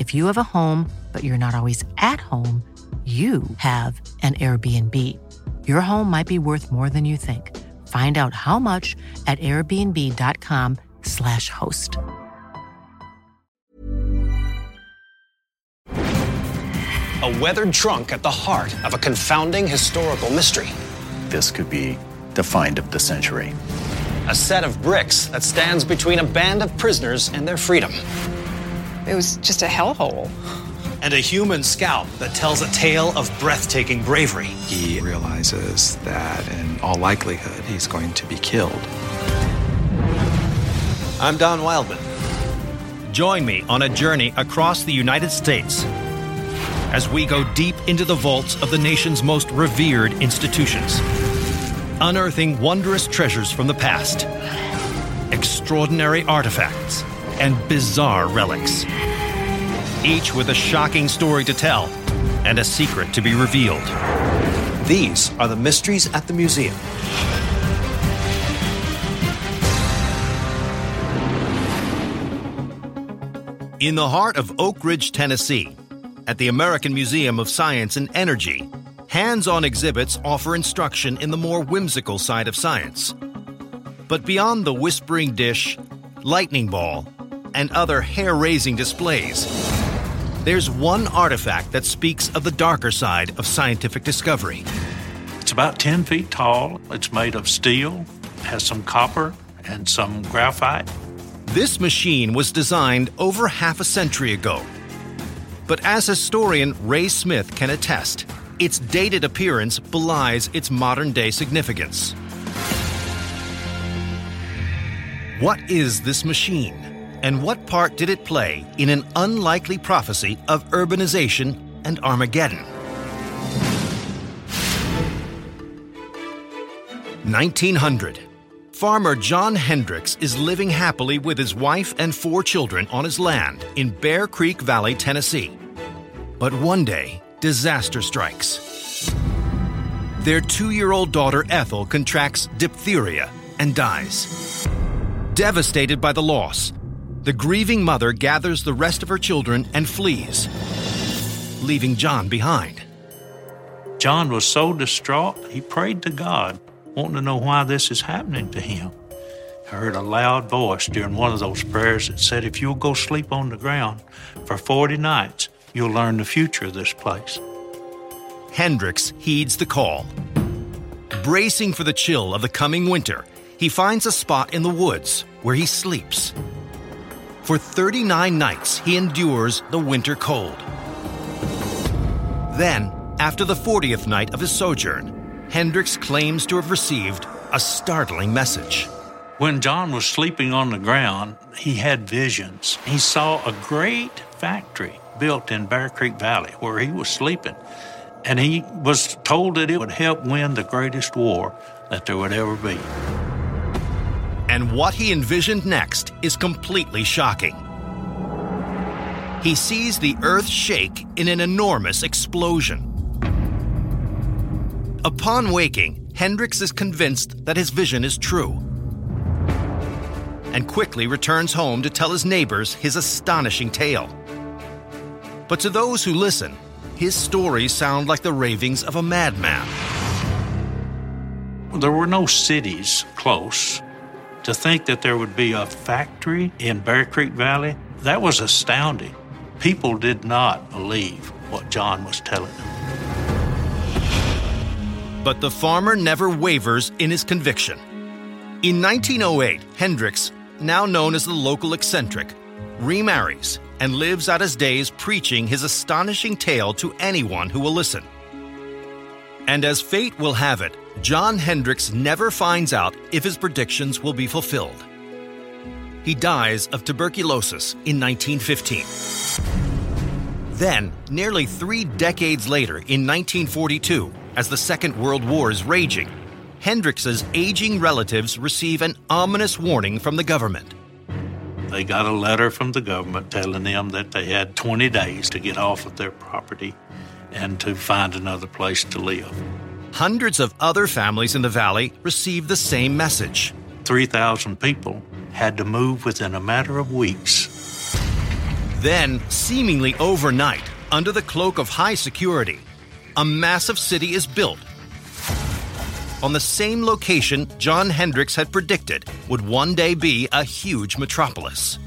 If you have a home, but you're not always at home, you have an Airbnb. Your home might be worth more than you think. Find out how much at airbnb.com/slash host. A weathered trunk at the heart of a confounding historical mystery. This could be the find of the century. A set of bricks that stands between a band of prisoners and their freedom. It was just a hellhole and a human scalp that tells a tale of breathtaking bravery. He realizes that in all likelihood he's going to be killed. I'm Don Wildman. Join me on a journey across the United States as we go deep into the vaults of the nation's most revered institutions, unearthing wondrous treasures from the past, extraordinary artifacts, and bizarre relics each with a shocking story to tell and a secret to be revealed. These are the mysteries at the museum. In the heart of Oak Ridge, Tennessee, at the American Museum of Science and Energy, hands on exhibits offer instruction in the more whimsical side of science. But beyond the whispering dish, lightning ball, and other hair raising displays, there's one artifact that speaks of the darker side of scientific discovery. It's about 10 feet tall. It's made of steel, has some copper and some graphite. This machine was designed over half a century ago. But as historian Ray Smith can attest, its dated appearance belies its modern day significance. What is this machine? And what part did it play in an unlikely prophecy of urbanization and Armageddon? 1900. Farmer John Hendrix is living happily with his wife and four children on his land in Bear Creek Valley, Tennessee. But one day, disaster strikes. Their two year old daughter Ethel contracts diphtheria and dies. Devastated by the loss, the grieving mother gathers the rest of her children and flees, leaving John behind. John was so distraught, he prayed to God, wanting to know why this is happening to him. I heard a loud voice during one of those prayers that said, If you'll go sleep on the ground for 40 nights, you'll learn the future of this place. Hendrix heeds the call. Bracing for the chill of the coming winter, he finds a spot in the woods where he sleeps. For 39 nights, he endures the winter cold. Then, after the 40th night of his sojourn, Hendrix claims to have received a startling message. When John was sleeping on the ground, he had visions. He saw a great factory built in Bear Creek Valley where he was sleeping. And he was told that it would help win the greatest war that there would ever be. And what he envisioned next is completely shocking. He sees the earth shake in an enormous explosion. Upon waking, Hendrix is convinced that his vision is true and quickly returns home to tell his neighbors his astonishing tale. But to those who listen, his stories sound like the ravings of a madman. There were no cities close. To think that there would be a factory in Bear Creek Valley, that was astounding. People did not believe what John was telling them. But the farmer never wavers in his conviction. In 1908, Hendrix, now known as the local eccentric, remarries and lives out his days preaching his astonishing tale to anyone who will listen. And as fate will have it, John Hendrix never finds out if his predictions will be fulfilled. He dies of tuberculosis in 1915. Then, nearly three decades later, in 1942, as the Second World War is raging, Hendrix's aging relatives receive an ominous warning from the government. They got a letter from the government telling them that they had 20 days to get off of their property and to find another place to live. Hundreds of other families in the valley received the same message. 3,000 people had to move within a matter of weeks. Then, seemingly overnight, under the cloak of high security, a massive city is built on the same location John Hendrix had predicted would one day be a huge metropolis.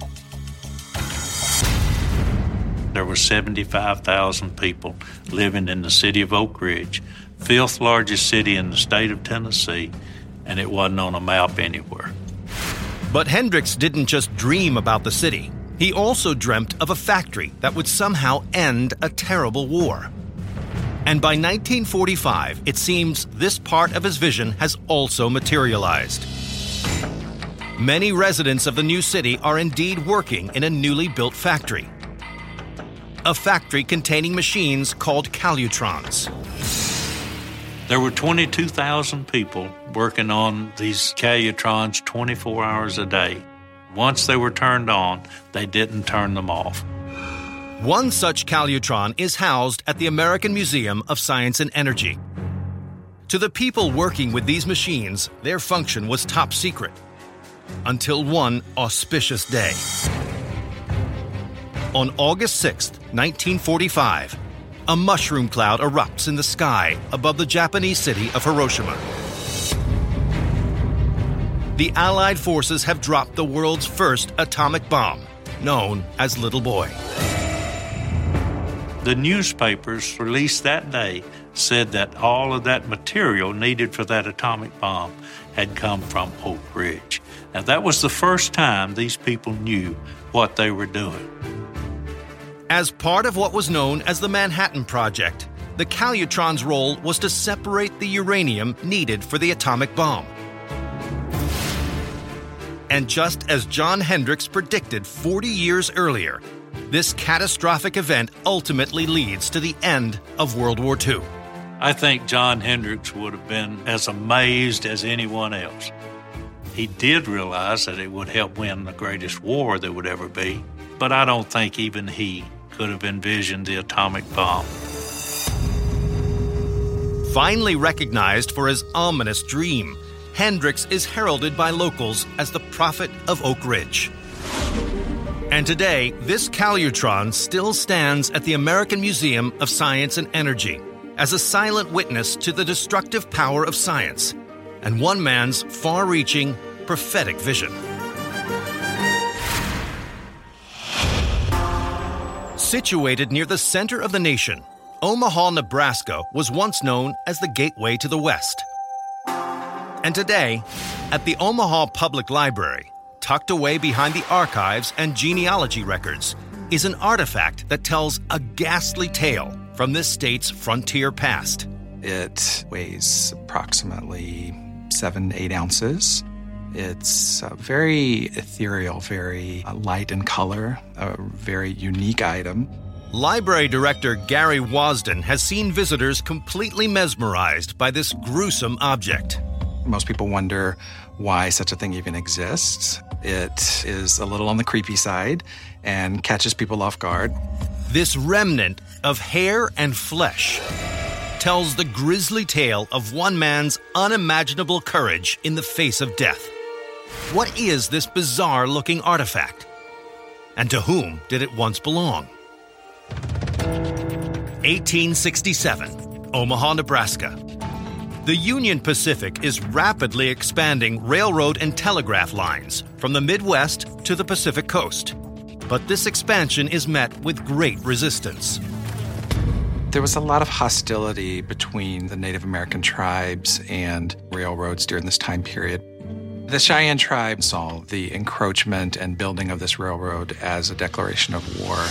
There were 75,000 people living in the city of Oak Ridge, fifth largest city in the state of Tennessee, and it wasn't on a map anywhere. But Hendrix didn't just dream about the city. He also dreamt of a factory that would somehow end a terrible war. And by 1945, it seems this part of his vision has also materialized. Many residents of the new city are indeed working in a newly built factory. A factory containing machines called Calutrons. There were 22,000 people working on these Calutrons 24 hours a day. Once they were turned on, they didn't turn them off. One such Calutron is housed at the American Museum of Science and Energy. To the people working with these machines, their function was top secret. Until one auspicious day. On August 6, 1945, a mushroom cloud erupts in the sky above the Japanese city of Hiroshima. The Allied forces have dropped the world's first atomic bomb, known as Little Boy. The newspapers released that day said that all of that material needed for that atomic bomb had come from Oak Ridge. Now, that was the first time these people knew what they were doing. As part of what was known as the Manhattan Project, the Calutron's role was to separate the uranium needed for the atomic bomb. And just as John Hendrix predicted 40 years earlier, this catastrophic event ultimately leads to the end of World War II. I think John Hendrix would have been as amazed as anyone else. He did realize that it would help win the greatest war there would ever be, but I don't think even he could have envisioned the atomic bomb. Finally recognized for his ominous dream, Hendrix is heralded by locals as the prophet of Oak Ridge. And today, this Calutron still stands at the American Museum of Science and Energy as a silent witness to the destructive power of science and one man's far reaching, prophetic vision. Situated near the center of the nation, Omaha, Nebraska was once known as the gateway to the West. And today, at the Omaha Public Library, tucked away behind the archives and genealogy records, is an artifact that tells a ghastly tale from this state's frontier past. It weighs approximately seven, eight ounces. It's uh, very ethereal, very uh, light in color, a very unique item. Library director Gary Wasdin has seen visitors completely mesmerized by this gruesome object. Most people wonder why such a thing even exists. It is a little on the creepy side and catches people off guard. This remnant of hair and flesh tells the grisly tale of one man's unimaginable courage in the face of death. What is this bizarre looking artifact? And to whom did it once belong? 1867, Omaha, Nebraska. The Union Pacific is rapidly expanding railroad and telegraph lines from the Midwest to the Pacific coast. But this expansion is met with great resistance. There was a lot of hostility between the Native American tribes and railroads during this time period. The Cheyenne tribe saw the encroachment and building of this railroad as a declaration of war.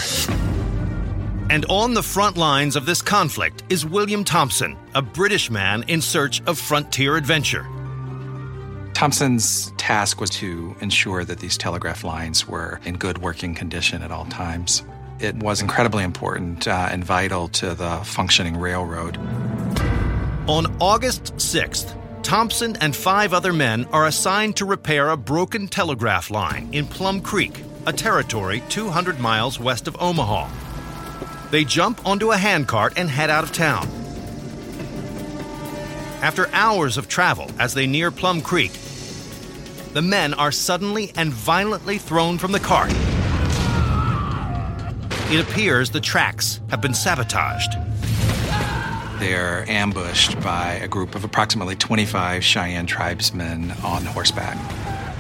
And on the front lines of this conflict is William Thompson, a British man in search of frontier adventure. Thompson's task was to ensure that these telegraph lines were in good working condition at all times. It was incredibly important uh, and vital to the functioning railroad. On August 6th, Thompson and five other men are assigned to repair a broken telegraph line in Plum Creek, a territory 200 miles west of Omaha. They jump onto a handcart and head out of town. After hours of travel as they near Plum Creek, the men are suddenly and violently thrown from the cart. It appears the tracks have been sabotaged. They're ambushed by a group of approximately 25 Cheyenne tribesmen on horseback.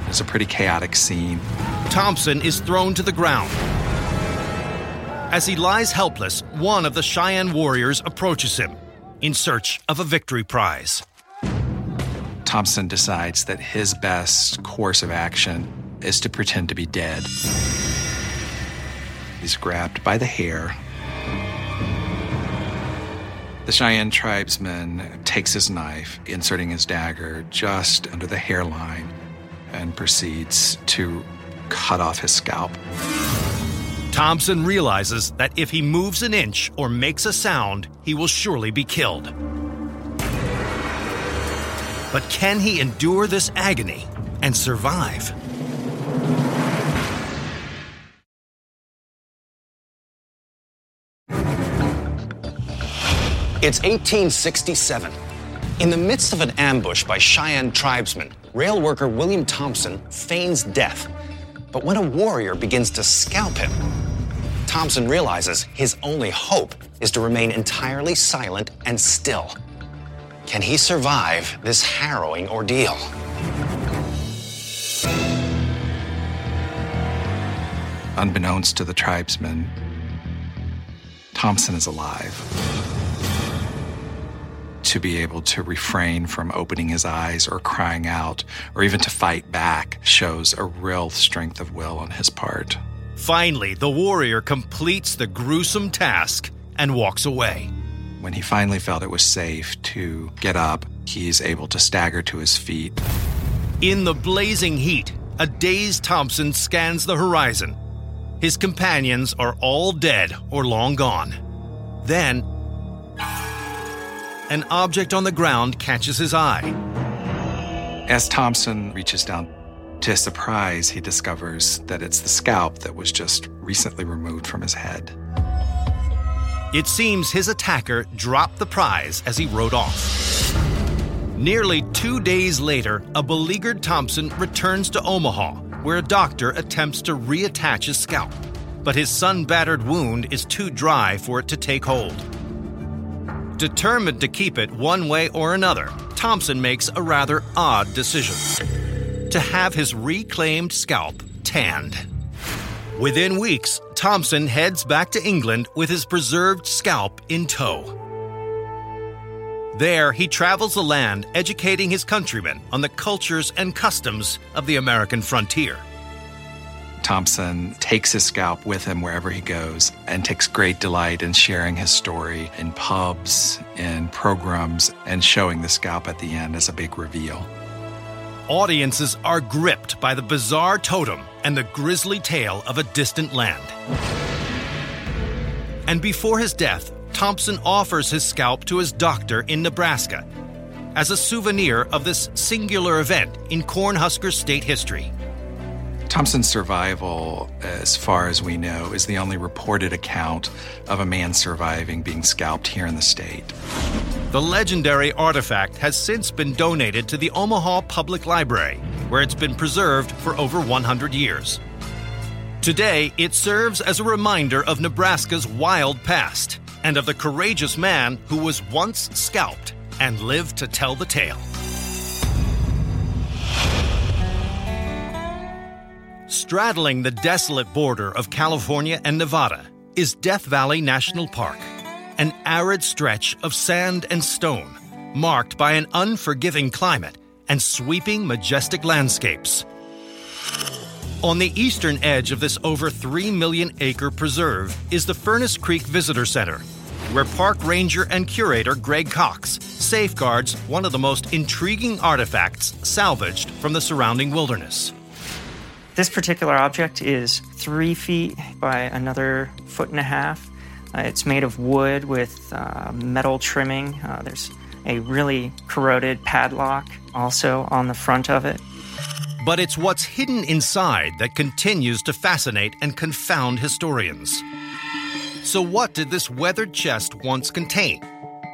It's a pretty chaotic scene. Thompson is thrown to the ground. As he lies helpless, one of the Cheyenne warriors approaches him in search of a victory prize. Thompson decides that his best course of action is to pretend to be dead. He's grabbed by the hair. The Cheyenne tribesman takes his knife, inserting his dagger just under the hairline, and proceeds to cut off his scalp. Thompson realizes that if he moves an inch or makes a sound, he will surely be killed. But can he endure this agony and survive? It's 1867. In the midst of an ambush by Cheyenne tribesmen, rail worker William Thompson feigns death. But when a warrior begins to scalp him, Thompson realizes his only hope is to remain entirely silent and still. Can he survive this harrowing ordeal? Unbeknownst to the tribesmen, Thompson is alive. To be able to refrain from opening his eyes or crying out or even to fight back shows a real strength of will on his part. Finally, the warrior completes the gruesome task and walks away. When he finally felt it was safe to get up, he's able to stagger to his feet. In the blazing heat, a dazed Thompson scans the horizon. His companions are all dead or long gone. Then, an object on the ground catches his eye. As Thompson reaches down, to his surprise, he discovers that it's the scalp that was just recently removed from his head. It seems his attacker dropped the prize as he rode off. Nearly two days later, a beleaguered Thompson returns to Omaha, where a doctor attempts to reattach his scalp. But his sun battered wound is too dry for it to take hold. Determined to keep it one way or another, Thompson makes a rather odd decision to have his reclaimed scalp tanned. Within weeks, Thompson heads back to England with his preserved scalp in tow. There, he travels the land educating his countrymen on the cultures and customs of the American frontier. Thompson takes his scalp with him wherever he goes and takes great delight in sharing his story in pubs, in programs, and showing the scalp at the end as a big reveal. Audiences are gripped by the bizarre totem and the grisly tale of a distant land. And before his death, Thompson offers his scalp to his doctor in Nebraska as a souvenir of this singular event in Cornhusker state history. Thompson's survival, as far as we know, is the only reported account of a man surviving being scalped here in the state. The legendary artifact has since been donated to the Omaha Public Library, where it's been preserved for over 100 years. Today, it serves as a reminder of Nebraska's wild past and of the courageous man who was once scalped and lived to tell the tale. Straddling the desolate border of California and Nevada is Death Valley National Park, an arid stretch of sand and stone, marked by an unforgiving climate and sweeping, majestic landscapes. On the eastern edge of this over 3 million acre preserve is the Furnace Creek Visitor Center, where park ranger and curator Greg Cox safeguards one of the most intriguing artifacts salvaged from the surrounding wilderness. This particular object is three feet by another foot and a half. Uh, it's made of wood with uh, metal trimming. Uh, there's a really corroded padlock also on the front of it. But it's what's hidden inside that continues to fascinate and confound historians. So, what did this weathered chest once contain?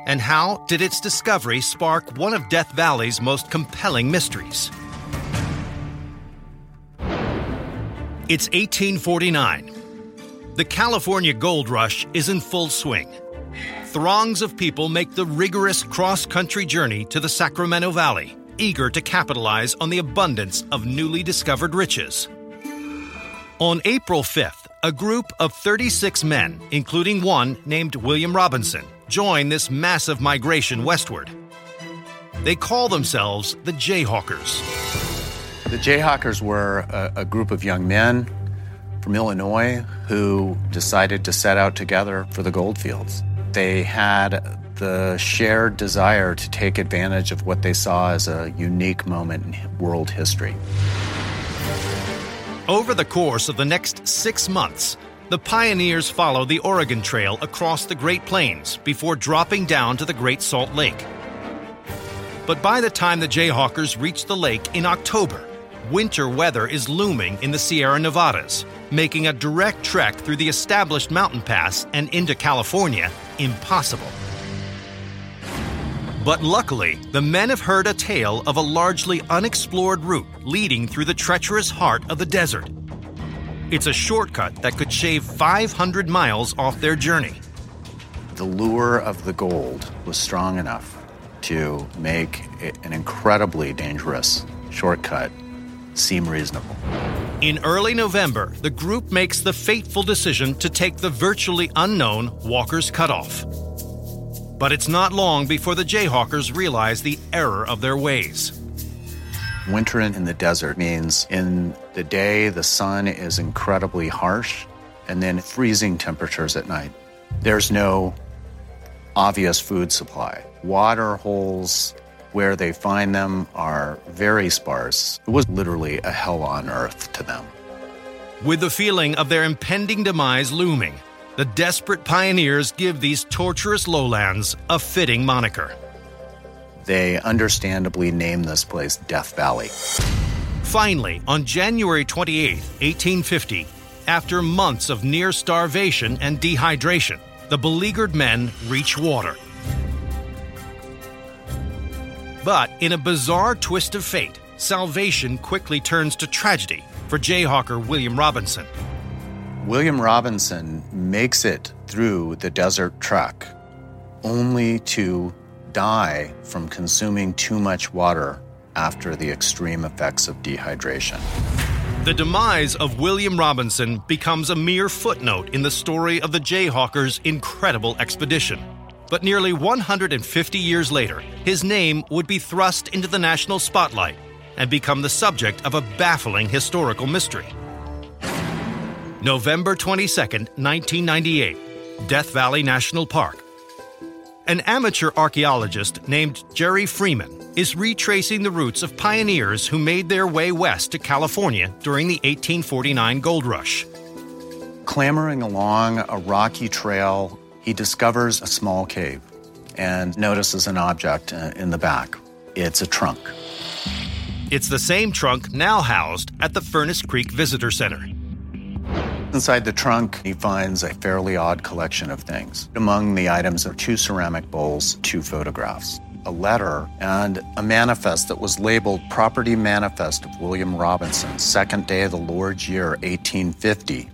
And how did its discovery spark one of Death Valley's most compelling mysteries? It's 1849. The California gold rush is in full swing. Throngs of people make the rigorous cross country journey to the Sacramento Valley, eager to capitalize on the abundance of newly discovered riches. On April 5th, a group of 36 men, including one named William Robinson, join this massive migration westward. They call themselves the Jayhawkers. The Jayhawkers were a, a, group of young men from Illinois who decided to set out together for the goldfields. They had the shared desire to take advantage of what they saw as a unique moment in world history. Over the course of the next six months, the pioneers follow the Oregon Trail across the Great Plains before dropping down to the Great Salt Lake. But by the time the Jayhawkers reach the lake in October, winter weather is looming in the Sierra Nevadas, making a direct trek through the established mountain pass and into California impossible. But luckily, the men have heard a tale of a largely unexplored route leading through the treacherous heart of the desert. It's a shortcut that could shave 500 miles off their journey. The lure of the gold was strong enough to make an incredibly dangerous shortcut seem reasonable. In early November, the group makes the fateful decision to take the virtually unknown Walker's Cutoff. But it's not long before the Jayhawkers realize the error of their ways. Winter in the desert means in the day the sun is incredibly harsh and then freezing temperatures at night. There's no obvious food supply. Water holes where they find them are very sparse. It was literally a hell on earth to them. With the feeling of their impending demise looming, the desperate pioneers give these torturous lowlands a fitting moniker. They understandably name this place Death Valley. Finally, on January 28, 1850, after months of near starvation and dehydration, the beleaguered men reach water. But in a bizarre twist of fate, salvation quickly turns to tragedy for Jayhawker William Robinson. William Robinson makes it through the desert trek only to die from consuming too much water after the extreme effects of dehydration. The demise of William Robinson becomes a mere footnote in the story of the Jayhawkers' incredible expedition. But nearly 150 years later, his name would be thrust into the national spotlight and become the subject of a baffling historical mystery. November 22, 1998, Death Valley National Park. An amateur archaeologist named Jerry Freeman is retracing the routes of pioneers who made their way west to California during the 1849 gold rush. Clambering along a rocky trail, he discovers a small cave and notices an object uh, in the back. It's a trunk. It's the same trunk now housed at the Furnace Creek Visitor Center. Inside the trunk, he finds a fairly odd collection of things. Among the items are two ceramic bowls, two photographs, a letter, and a manifest that was labeled Property Manifest of William Robinson, second day of the Lord's year, 1850.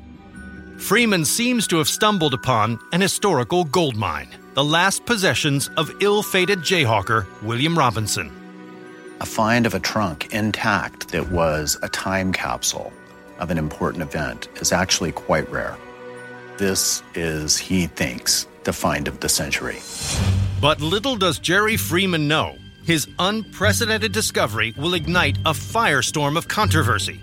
Freeman seems to have stumbled upon an historical gold mine, the last possessions of ill fated Jayhawker William Robinson. A find of a trunk intact that was a time capsule of an important event is actually quite rare. This is, he thinks, the find of the century. But little does Jerry Freeman know, his unprecedented discovery will ignite a firestorm of controversy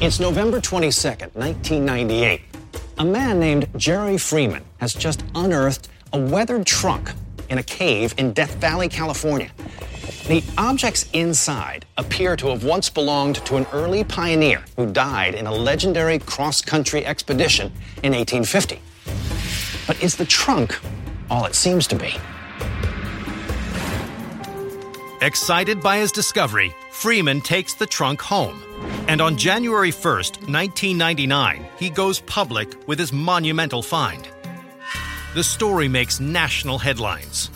It's November 22nd, 1998. A man named Jerry Freeman has just unearthed a weathered trunk in a cave in Death Valley, California. The objects inside appear to have once belonged to an early pioneer who died in a legendary cross country expedition in 1850. But is the trunk all it seems to be? Excited by his discovery, Freeman takes the trunk home. And on January 1st, 1999, he goes public with his monumental find. The story makes national headlines.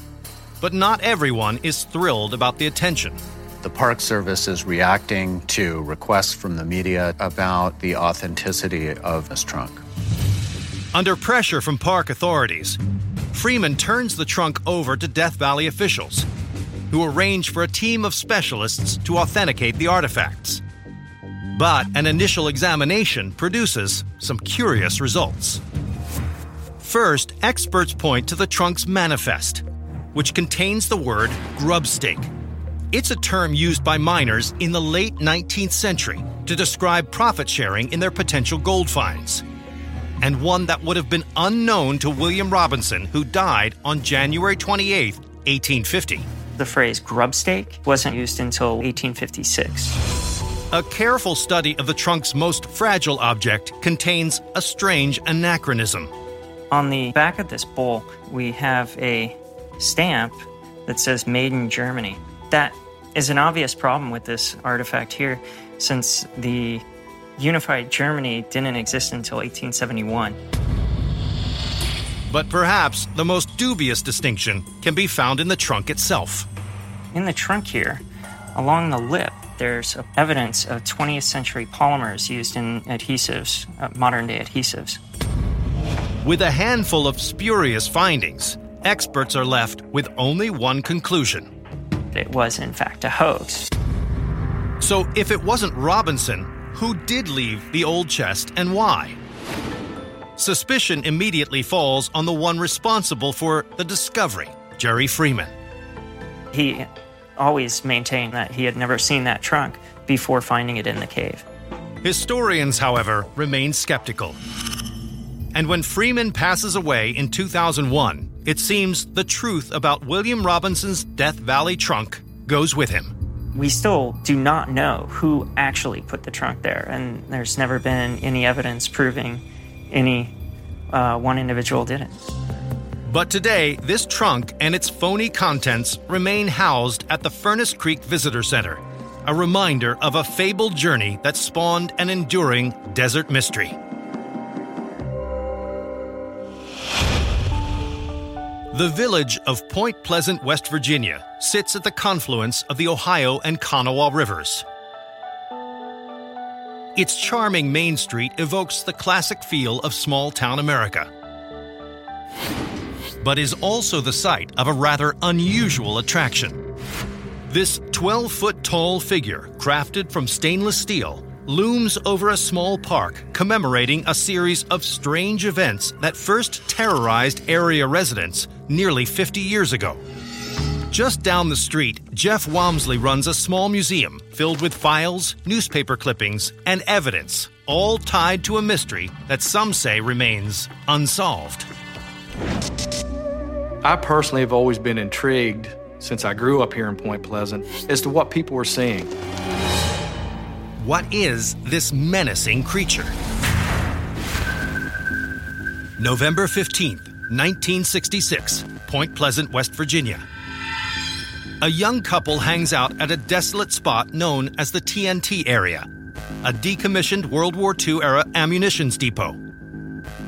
But not everyone is thrilled about the attention. The Park Service is reacting to requests from the media about the authenticity of this trunk. Under pressure from park authorities, Freeman turns the trunk over to Death Valley officials, who arrange for a team of specialists to authenticate the artifacts. But an initial examination produces some curious results. First, experts point to the trunk's manifest, which contains the word grubstake. It's a term used by miners in the late 19th century to describe profit sharing in their potential gold finds, and one that would have been unknown to William Robinson, who died on January 28, 1850. The phrase grubstake wasn't used until 1856. A careful study of the trunk's most fragile object contains a strange anachronism. On the back of this bowl, we have a stamp that says Made in Germany. That is an obvious problem with this artifact here, since the unified Germany didn't exist until 1871. But perhaps the most dubious distinction can be found in the trunk itself. In the trunk here, along the lip, there's evidence of 20th century polymers used in adhesives, uh, modern day adhesives. With a handful of spurious findings, experts are left with only one conclusion. It was, in fact, a hoax. So, if it wasn't Robinson, who did leave the old chest and why? Suspicion immediately falls on the one responsible for the discovery, Jerry Freeman. He always maintained that he had never seen that trunk before finding it in the cave. Historians, however, remain skeptical. And when Freeman passes away in 2001, it seems the truth about William Robinson's Death Valley trunk goes with him. We still do not know who actually put the trunk there, and there's never been any evidence proving any uh, one individual did it. But today, this trunk and its phony contents remain housed at the Furnace Creek Visitor Center, a reminder of a fabled journey that spawned an enduring desert mystery. The village of Point Pleasant, West Virginia, sits at the confluence of the Ohio and Kanawha rivers. Its charming main street evokes the classic feel of small town America, but is also the site of a rather unusual attraction. This 12 foot tall figure, crafted from stainless steel, looms over a small park commemorating a series of strange events that first terrorized area residents nearly 50 years ago. Just down the street, Jeff Wamsley runs a small museum filled with files, newspaper clippings, and evidence, all tied to a mystery that some say remains unsolved. I personally have always been intrigued since I grew up here in Point Pleasant as to what people were seeing. What is this menacing creature? November 15th, 1966, Point Pleasant, West Virginia. A young couple hangs out at a desolate spot known as the TNT area, a decommissioned World War II era ammunitions depot.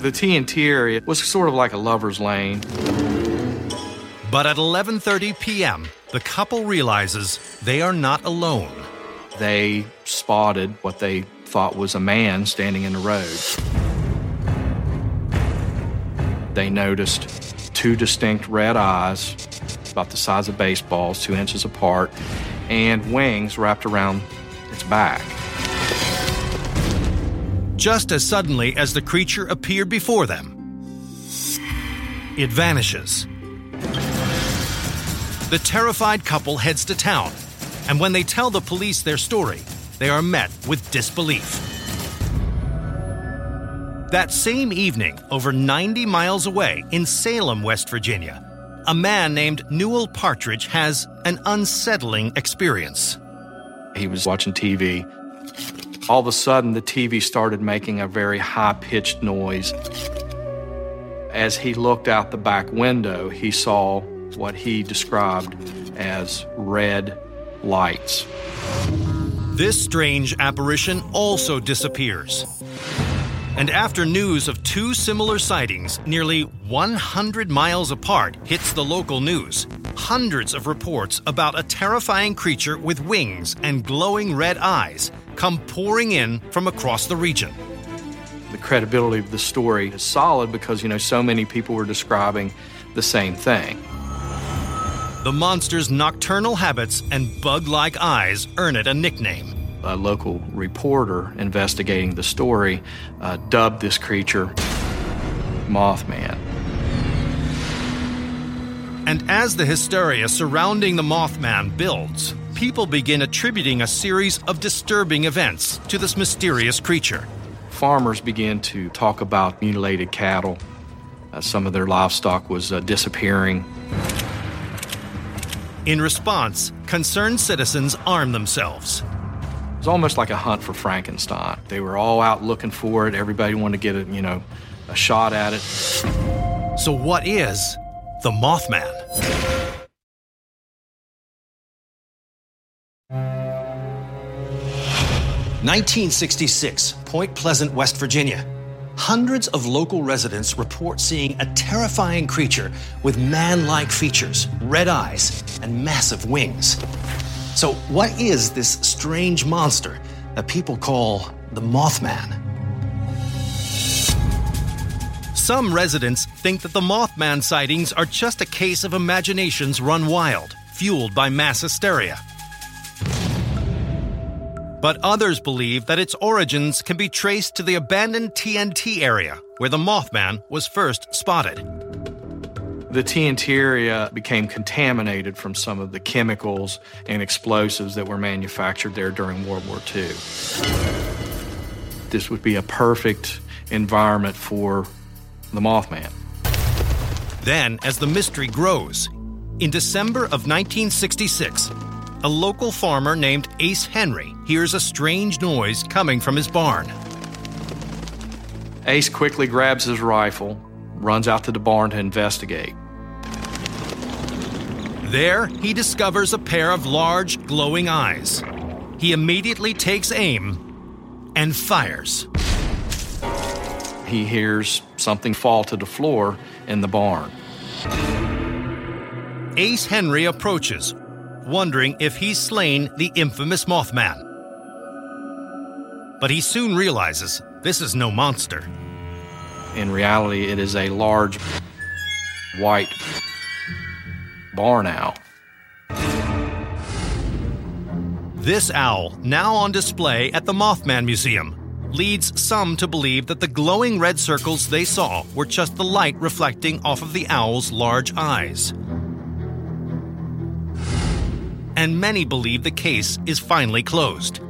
The TNT area was sort of like a lover's lane. But at 11:30 p.m., the couple realizes they are not alone. They spotted what they thought was a man standing in the road. They noticed two distinct red eyes, about the size of baseballs, two inches apart, and wings wrapped around its back. Just as suddenly as the creature appeared before them, it vanishes. The terrified couple heads to town, and when they tell the police their story, they are met with disbelief. That same evening, over 90 miles away in Salem, West Virginia, a man named Newell Partridge has an unsettling experience. He was watching TV. All of a sudden, the TV started making a very high pitched noise. As he looked out the back window, he saw what he described as red lights. This strange apparition also disappears. And after news of two similar sightings, nearly 100 miles apart, hits the local news, hundreds of reports about a terrifying creature with wings and glowing red eyes come pouring in from across the region. The credibility of the story is solid because, you know, so many people were describing the same thing. The monster's nocturnal habits and bug like eyes earn it a nickname. A local reporter investigating the story uh, dubbed this creature Mothman. And as the hysteria surrounding the Mothman builds, people begin attributing a series of disturbing events to this mysterious creature. Farmers began to talk about mutilated cattle. Uh, some of their livestock was uh, disappearing. In response, concerned citizens armed themselves. It was almost like a hunt for Frankenstein. They were all out looking for it. Everybody wanted to get a, you know, a shot at it. So what is the Mothman. Nineteen sixty-six, Point Pleasant, West Virginia. Hundreds of local residents report seeing a terrifying creature with man like features, red eyes, and massive wings. So, what is this strange monster that people call the Mothman? Some residents think that the Mothman sightings are just a case of imaginations run wild, fueled by mass hysteria. But others believe that its origins can be traced to the abandoned TNT area where the Mothman was first spotted. The TNT area became contaminated from some of the chemicals and explosives that were manufactured there during World War II. This would be a perfect environment for the Mothman. Then, as the mystery grows, in December of 1966, a local farmer named Ace Henry hears a strange noise coming from his barn. Ace quickly grabs his rifle, runs out to the barn to investigate. There, he discovers a pair of large, glowing eyes. He immediately takes aim and fires. He hears something fall to the floor in the barn. Ace Henry approaches, wondering if he's slain the infamous Mothman. But he soon realizes this is no monster. In reality, it is a large white barn owl. This owl, now on display at the Mothman Museum, leads some to believe that the glowing red circles they saw were just the light reflecting off of the owl's large eyes. And many believe the case is finally closed.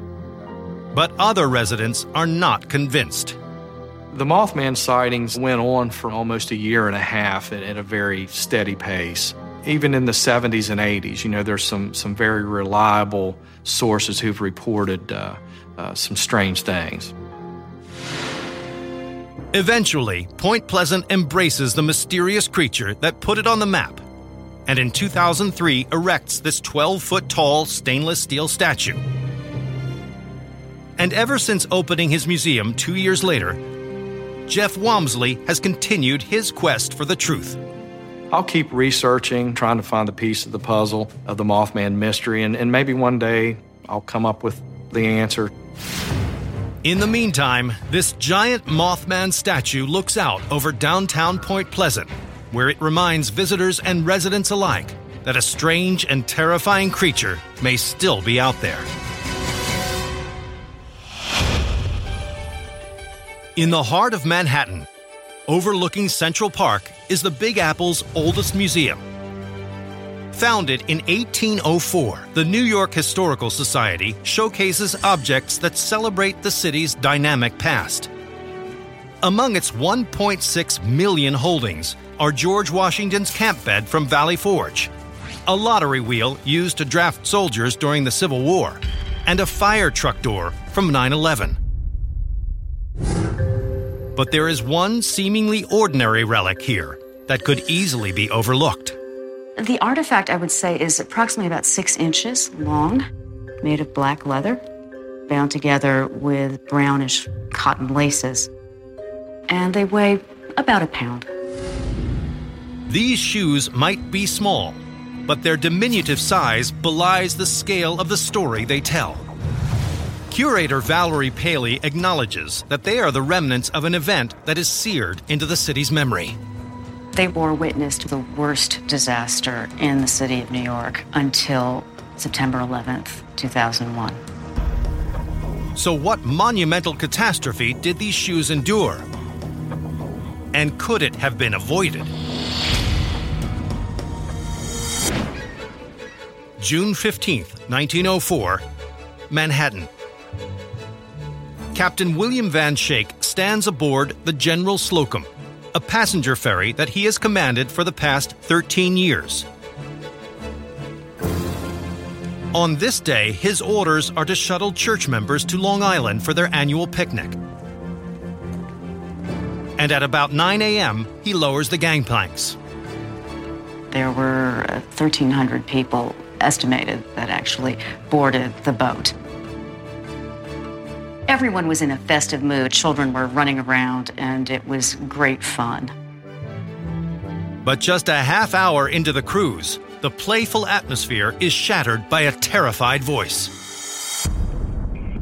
But other residents are not convinced. The Mothman sightings went on for almost a year and a half at, at, a very steady pace. Even in the 70s and 80s, you know, there's some, some very reliable sources who've reported uh, uh, some strange things. Eventually, Point Pleasant embraces the mysterious creature that put it on the map, and in 2003 erects this 12 foot tall stainless steel statue. And ever since opening his museum two years later, Jeff Wamsley has continued his quest for the truth. I'll keep researching, trying to find the piece of the puzzle of the Mothman mystery, and, and maybe one day I'll come up with the answer. In the meantime, this giant Mothman statue looks out over downtown Point Pleasant, where it reminds visitors and residents alike that a strange and terrifying creature may still be out there. In the heart of Manhattan, overlooking Central Park, is the Big Apple's oldest museum. Founded in 1804, the New York Historical Society showcases objects that celebrate the city's dynamic past. Among its 1.6 million holdings are George Washington's camp bed from Valley Forge, a lottery wheel used to draft soldiers during the Civil War, and a fire truck door from 9 11. But there is one seemingly ordinary relic here that could easily be overlooked. The artifact, I would say, is approximately about six inches long, made of black leather, bound together with brownish cotton laces. And they weigh about a pound. These shoes might be small, but their diminutive size belies the scale of the story they tell. Curator Valerie Paley acknowledges that they are the remnants of an event that is seared into the city's memory. They bore witness to the worst disaster in the city of New York until September 11th, 2001. So, what monumental catastrophe did these shoes endure? And could it have been avoided? June 15th, 1904, Manhattan. Captain William Van Schaick stands aboard the General Slocum, a passenger ferry that he has commanded for the past 13 years. On this day, his orders are to shuttle church members to Long Island for their annual picnic. And at about 9 a.m., he lowers the gangplanks. There were uh, 1,300 people estimated that actually boarded the boat. Everyone was in a festive mood. Children were running around, and it was great fun. But just a half hour into the cruise, the playful atmosphere is shattered by a terrified voice.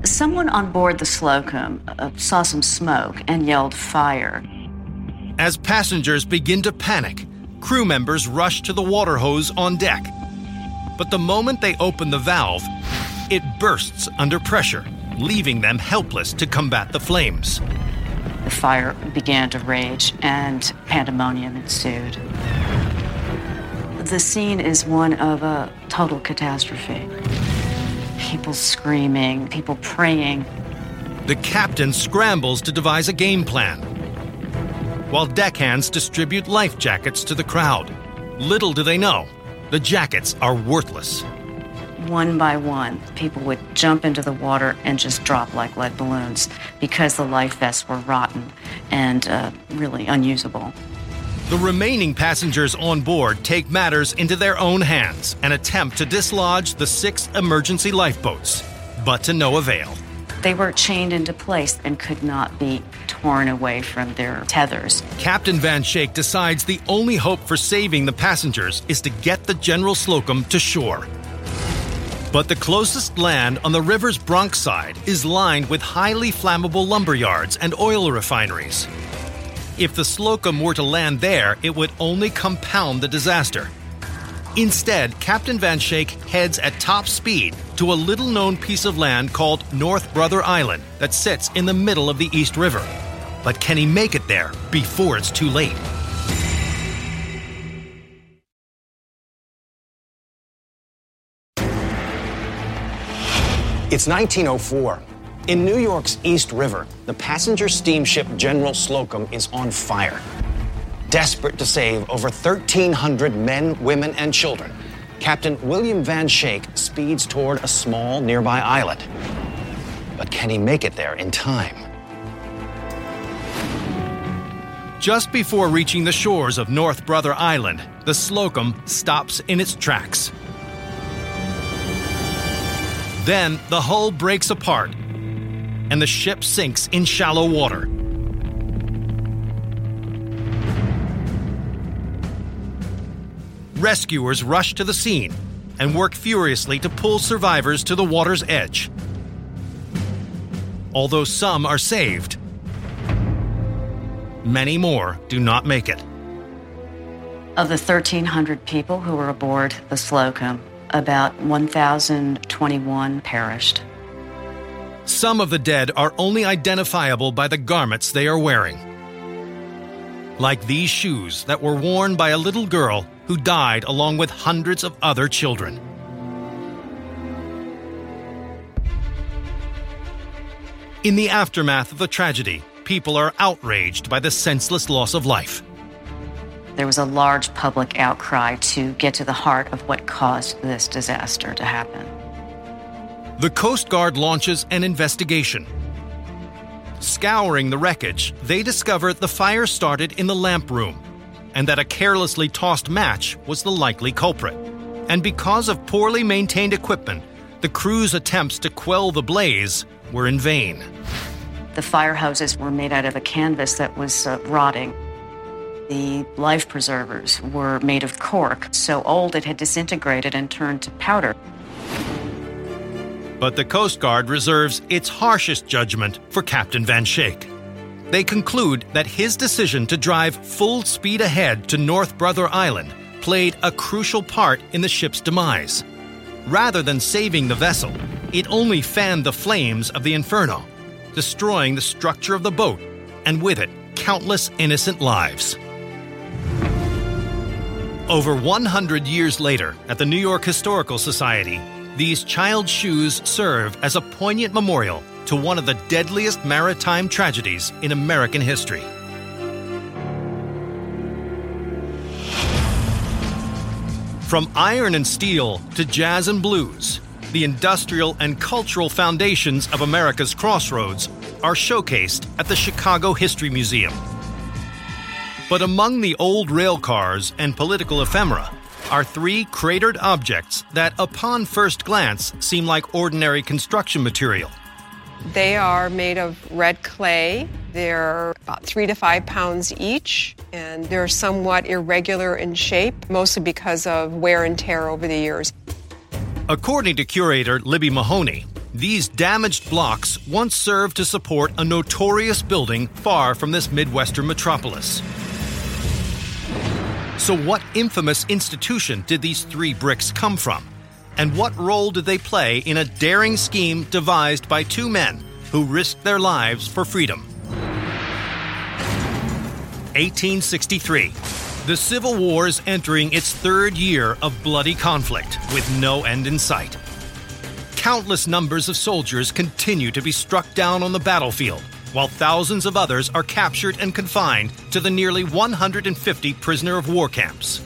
Someone on board the Slocum uh, saw some smoke and yelled fire. As passengers begin to panic, crew members rush to the water hose on deck. But the moment they open the valve, it bursts under pressure, leaving them helpless to combat the flames. The fire began to rage and pandemonium ensued. The scene is one of a total catastrophe. People screaming, people praying. The captain scrambles to devise a game plan, while deckhands distribute life jackets to the crowd. Little do they know, the jackets are worthless. One by one, people would jump into the water and just drop like lead balloons because the life vests were rotten and uh, really unusable. The remaining passengers on board take matters into their own hands and attempt to dislodge the six emergency lifeboats, but to no avail. They were chained into place and could not be torn away from their tethers. Captain Van Schaick decides the only hope for saving the passengers is to get the General Slocum to shore. But the closest land on the river's Bronx side is lined with highly flammable lumber yards and oil refineries. If the Slocum were to land there, it would only compound the disaster. Instead, Captain Van Schaick heads at top speed to a little known piece of land called North Brother Island that sits in the middle of the East River. But can he make it there before it's too late? It's 1904. In New York's East River, the passenger steamship General Slocum is on fire. Desperate to save over 1,300 men, women, and children, Captain William Van Schaick speeds toward a small nearby island. But can he make it there in time? Just before reaching the shores of North Brother Island, the Slocum stops in its tracks. Then the hull breaks apart and the ship sinks in shallow water. Rescuers rush to the scene and work furiously to pull survivors to the water's edge. Although some are saved, many more do not make it. Of the 1,300 people who were aboard the Slocum, about 1,021 perished. Some of the dead are only identifiable by the garments they are wearing. Like these shoes that were worn by a little girl who died along with hundreds of other children. In the aftermath of the tragedy, people are outraged by the senseless loss of life. There was a large public outcry to get to the heart of what caused this disaster to happen. The Coast Guard launches an investigation. Scouring the wreckage, they discover the fire started in the lamp room and that a carelessly tossed match was the likely culprit. And because of poorly maintained equipment, the crew's attempts to quell the blaze were in vain. The fire hoses were made out of a canvas that was uh, rotting. The life preservers were made of cork, so old it had disintegrated and turned to powder. But the Coast Guard reserves its harshest judgment for Captain Van Schaick. They conclude that his decision to drive full speed ahead to North Brother Island played a crucial part in the ship's demise. Rather than saving the vessel, it only fanned the flames of the inferno, destroying the structure of the boat, and with it, countless innocent lives. Over 100 years later, at the New York Historical Society, these child shoes serve as a poignant memorial to one of the deadliest maritime tragedies in American history. From iron and steel to jazz and blues, the industrial and cultural foundations of America's crossroads are showcased at the Chicago History Museum. But among the old rail cars and political ephemera, are three cratered objects that, upon first glance, seem like ordinary construction material. They are made of red clay. They're about three to five pounds each, and they're somewhat irregular in shape, mostly because of wear and tear over the years. According to curator Libby Mahoney, these damaged blocks once served to support a notorious building far from this Midwestern metropolis. So, what infamous institution did these three bricks come from? And what role did they play in a daring scheme devised by two men who risked their lives for freedom? 1863. The Civil War is entering its third year of bloody conflict with no end in sight. Countless numbers of soldiers continue to be struck down on the battlefield, while thousands of others are captured and confined to the nearly 150 prisoner of war camps.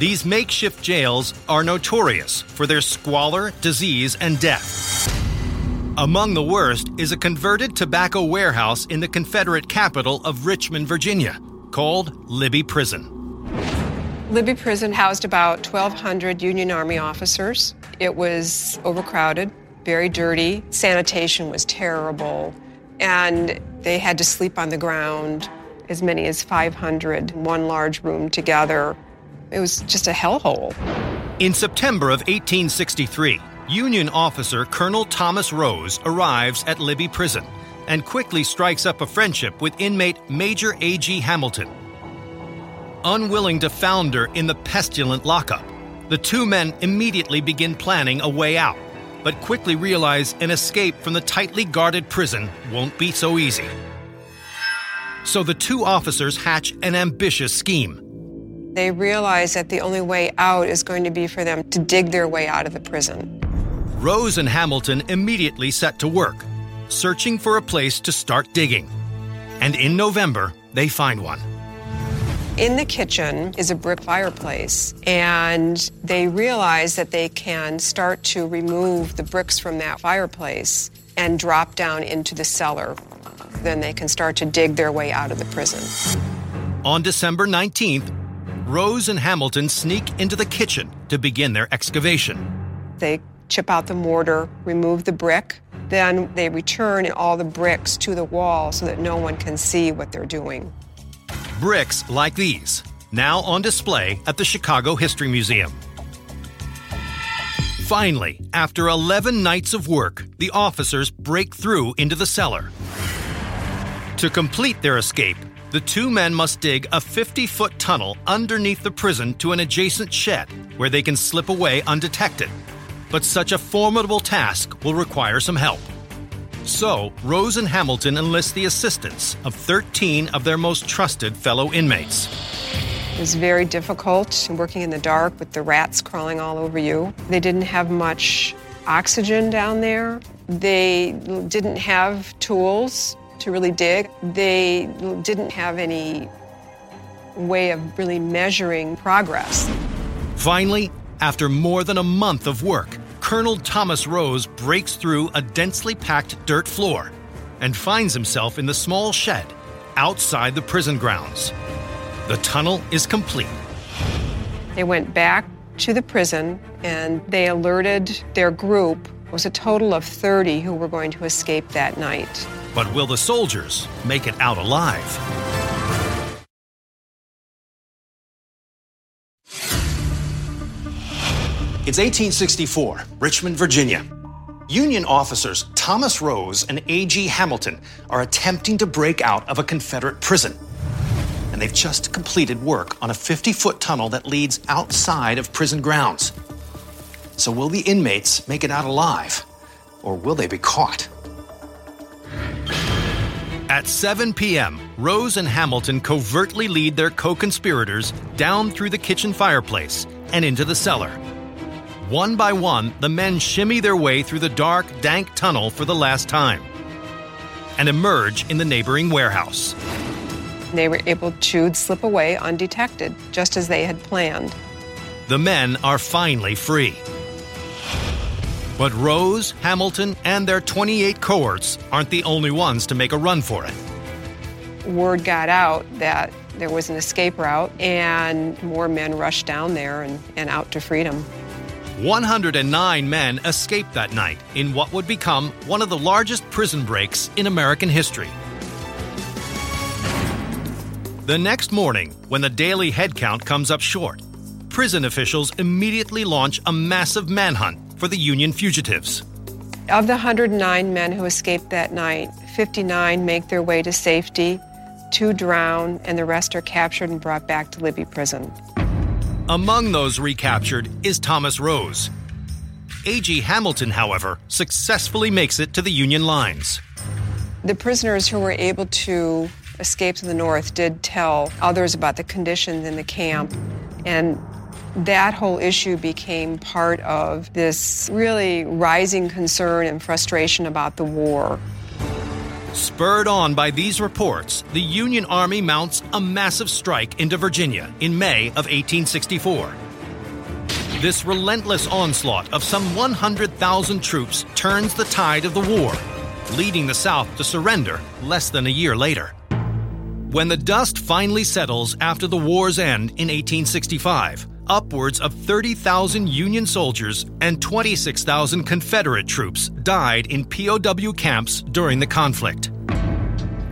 These makeshift jails are notorious for their squalor, disease, and death. Among the worst is a converted tobacco warehouse in the Confederate capital of Richmond, Virginia, called Libby Prison. Libby Prison housed about 1,200 Union Army officers. It was overcrowded, very dirty, sanitation was terrible, and they had to sleep on the ground, as many as 500 in one large room together. It was just a hellhole. In September of 1863, Union officer Colonel Thomas Rose arrives at Libby Prison and quickly strikes up a friendship with inmate Major A.G. Hamilton. Unwilling to founder in the pestilent lockup, the two men immediately begin planning a way out, but quickly realize an escape from the tightly guarded prison won't be so easy. So the two officers hatch an ambitious scheme. They realize that the only way out is going to be for them to dig their way out of the prison. Rose and Hamilton immediately set to work, searching for a place to start digging. And in November, they find one. In the kitchen is a brick fireplace, and they realize that they can start to remove the bricks from that fireplace and drop down into the cellar. Then they can start to dig their way out of the prison. On December 19th, Rose and Hamilton sneak into the kitchen to begin their excavation. They chip out the mortar, remove the brick, then they return all the bricks to the wall so that no one can see what they're doing. Bricks like these, now on display at the Chicago History Museum. Finally, after 11 nights of work, the officers break through into the cellar. To complete their escape, the two men must dig a 50 foot tunnel underneath the prison to an adjacent shed where they can slip away undetected. But such a formidable task will require some help. So, Rose and Hamilton enlist the assistance of 13 of their most trusted fellow inmates. It was very difficult working in the dark with the rats crawling all over you. They didn't have much oxygen down there. They didn't have tools to really dig. They didn't have any way of really measuring progress. Finally, after more than a month of work, Colonel Thomas Rose breaks through a densely packed dirt floor and finds himself in the small shed outside the prison grounds. The tunnel is complete. They went back to the prison and they alerted their group. It was a total of 30 who were going to escape that night. But will the soldiers make it out alive? It's 1864, Richmond, Virginia. Union officers Thomas Rose and A.G. Hamilton are attempting to break out of a Confederate prison. And they've just completed work on a 50 foot tunnel that leads outside of prison grounds. So, will the inmates make it out alive? Or will they be caught? At 7 p.m., Rose and Hamilton covertly lead their co conspirators down through the kitchen fireplace and into the cellar. One by one, the men shimmy their way through the dark, dank tunnel for the last time and emerge in the neighboring warehouse. They were able to slip away undetected, just as they had planned. The men are finally free. But Rose, Hamilton, and their 28 cohorts aren't the only ones to make a run for it. Word got out that there was an escape route, and more men rushed down there and, and out to freedom. 109 men escaped that night in what would become one of the largest prison breaks in American history. The next morning, when the daily headcount comes up short, prison officials immediately launch a massive manhunt for the Union fugitives. Of the 109 men who escaped that night, 59 make their way to safety, two drown, and the rest are captured and brought back to Libby Prison. Among those recaptured is Thomas Rose. A.G. Hamilton, however, successfully makes it to the Union lines. The prisoners who were able to escape to the north did tell others about the conditions in the camp, and that whole issue became part of this really rising concern and frustration about the war. Spurred on by these reports, the Union Army mounts a massive strike into Virginia in May of 1864. This relentless onslaught of some 100,000 troops turns the tide of the war, leading the South to surrender less than a year later. When the dust finally settles after the war's end in 1865, upwards of 30,000 Union soldiers and 26,000 Confederate troops died in POW camps during the conflict.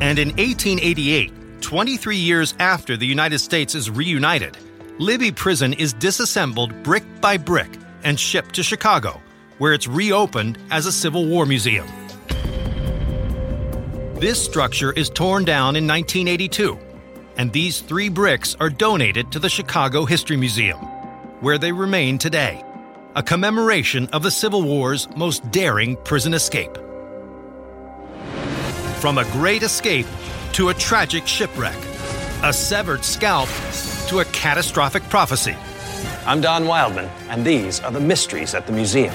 And in 1888, 23 years after the United States is reunited, Libby Prison is disassembled brick by brick and shipped to Chicago, where it's reopened as a Civil War museum. This structure is torn down in 1982 and these three bricks are donated to the Chicago History Museum, where they remain today, a commemoration of the Civil War's most daring prison escape. From a great escape to a tragic shipwreck, a severed scalp to a catastrophic prophecy. I'm Don Wildman, and these are the mysteries at the museum.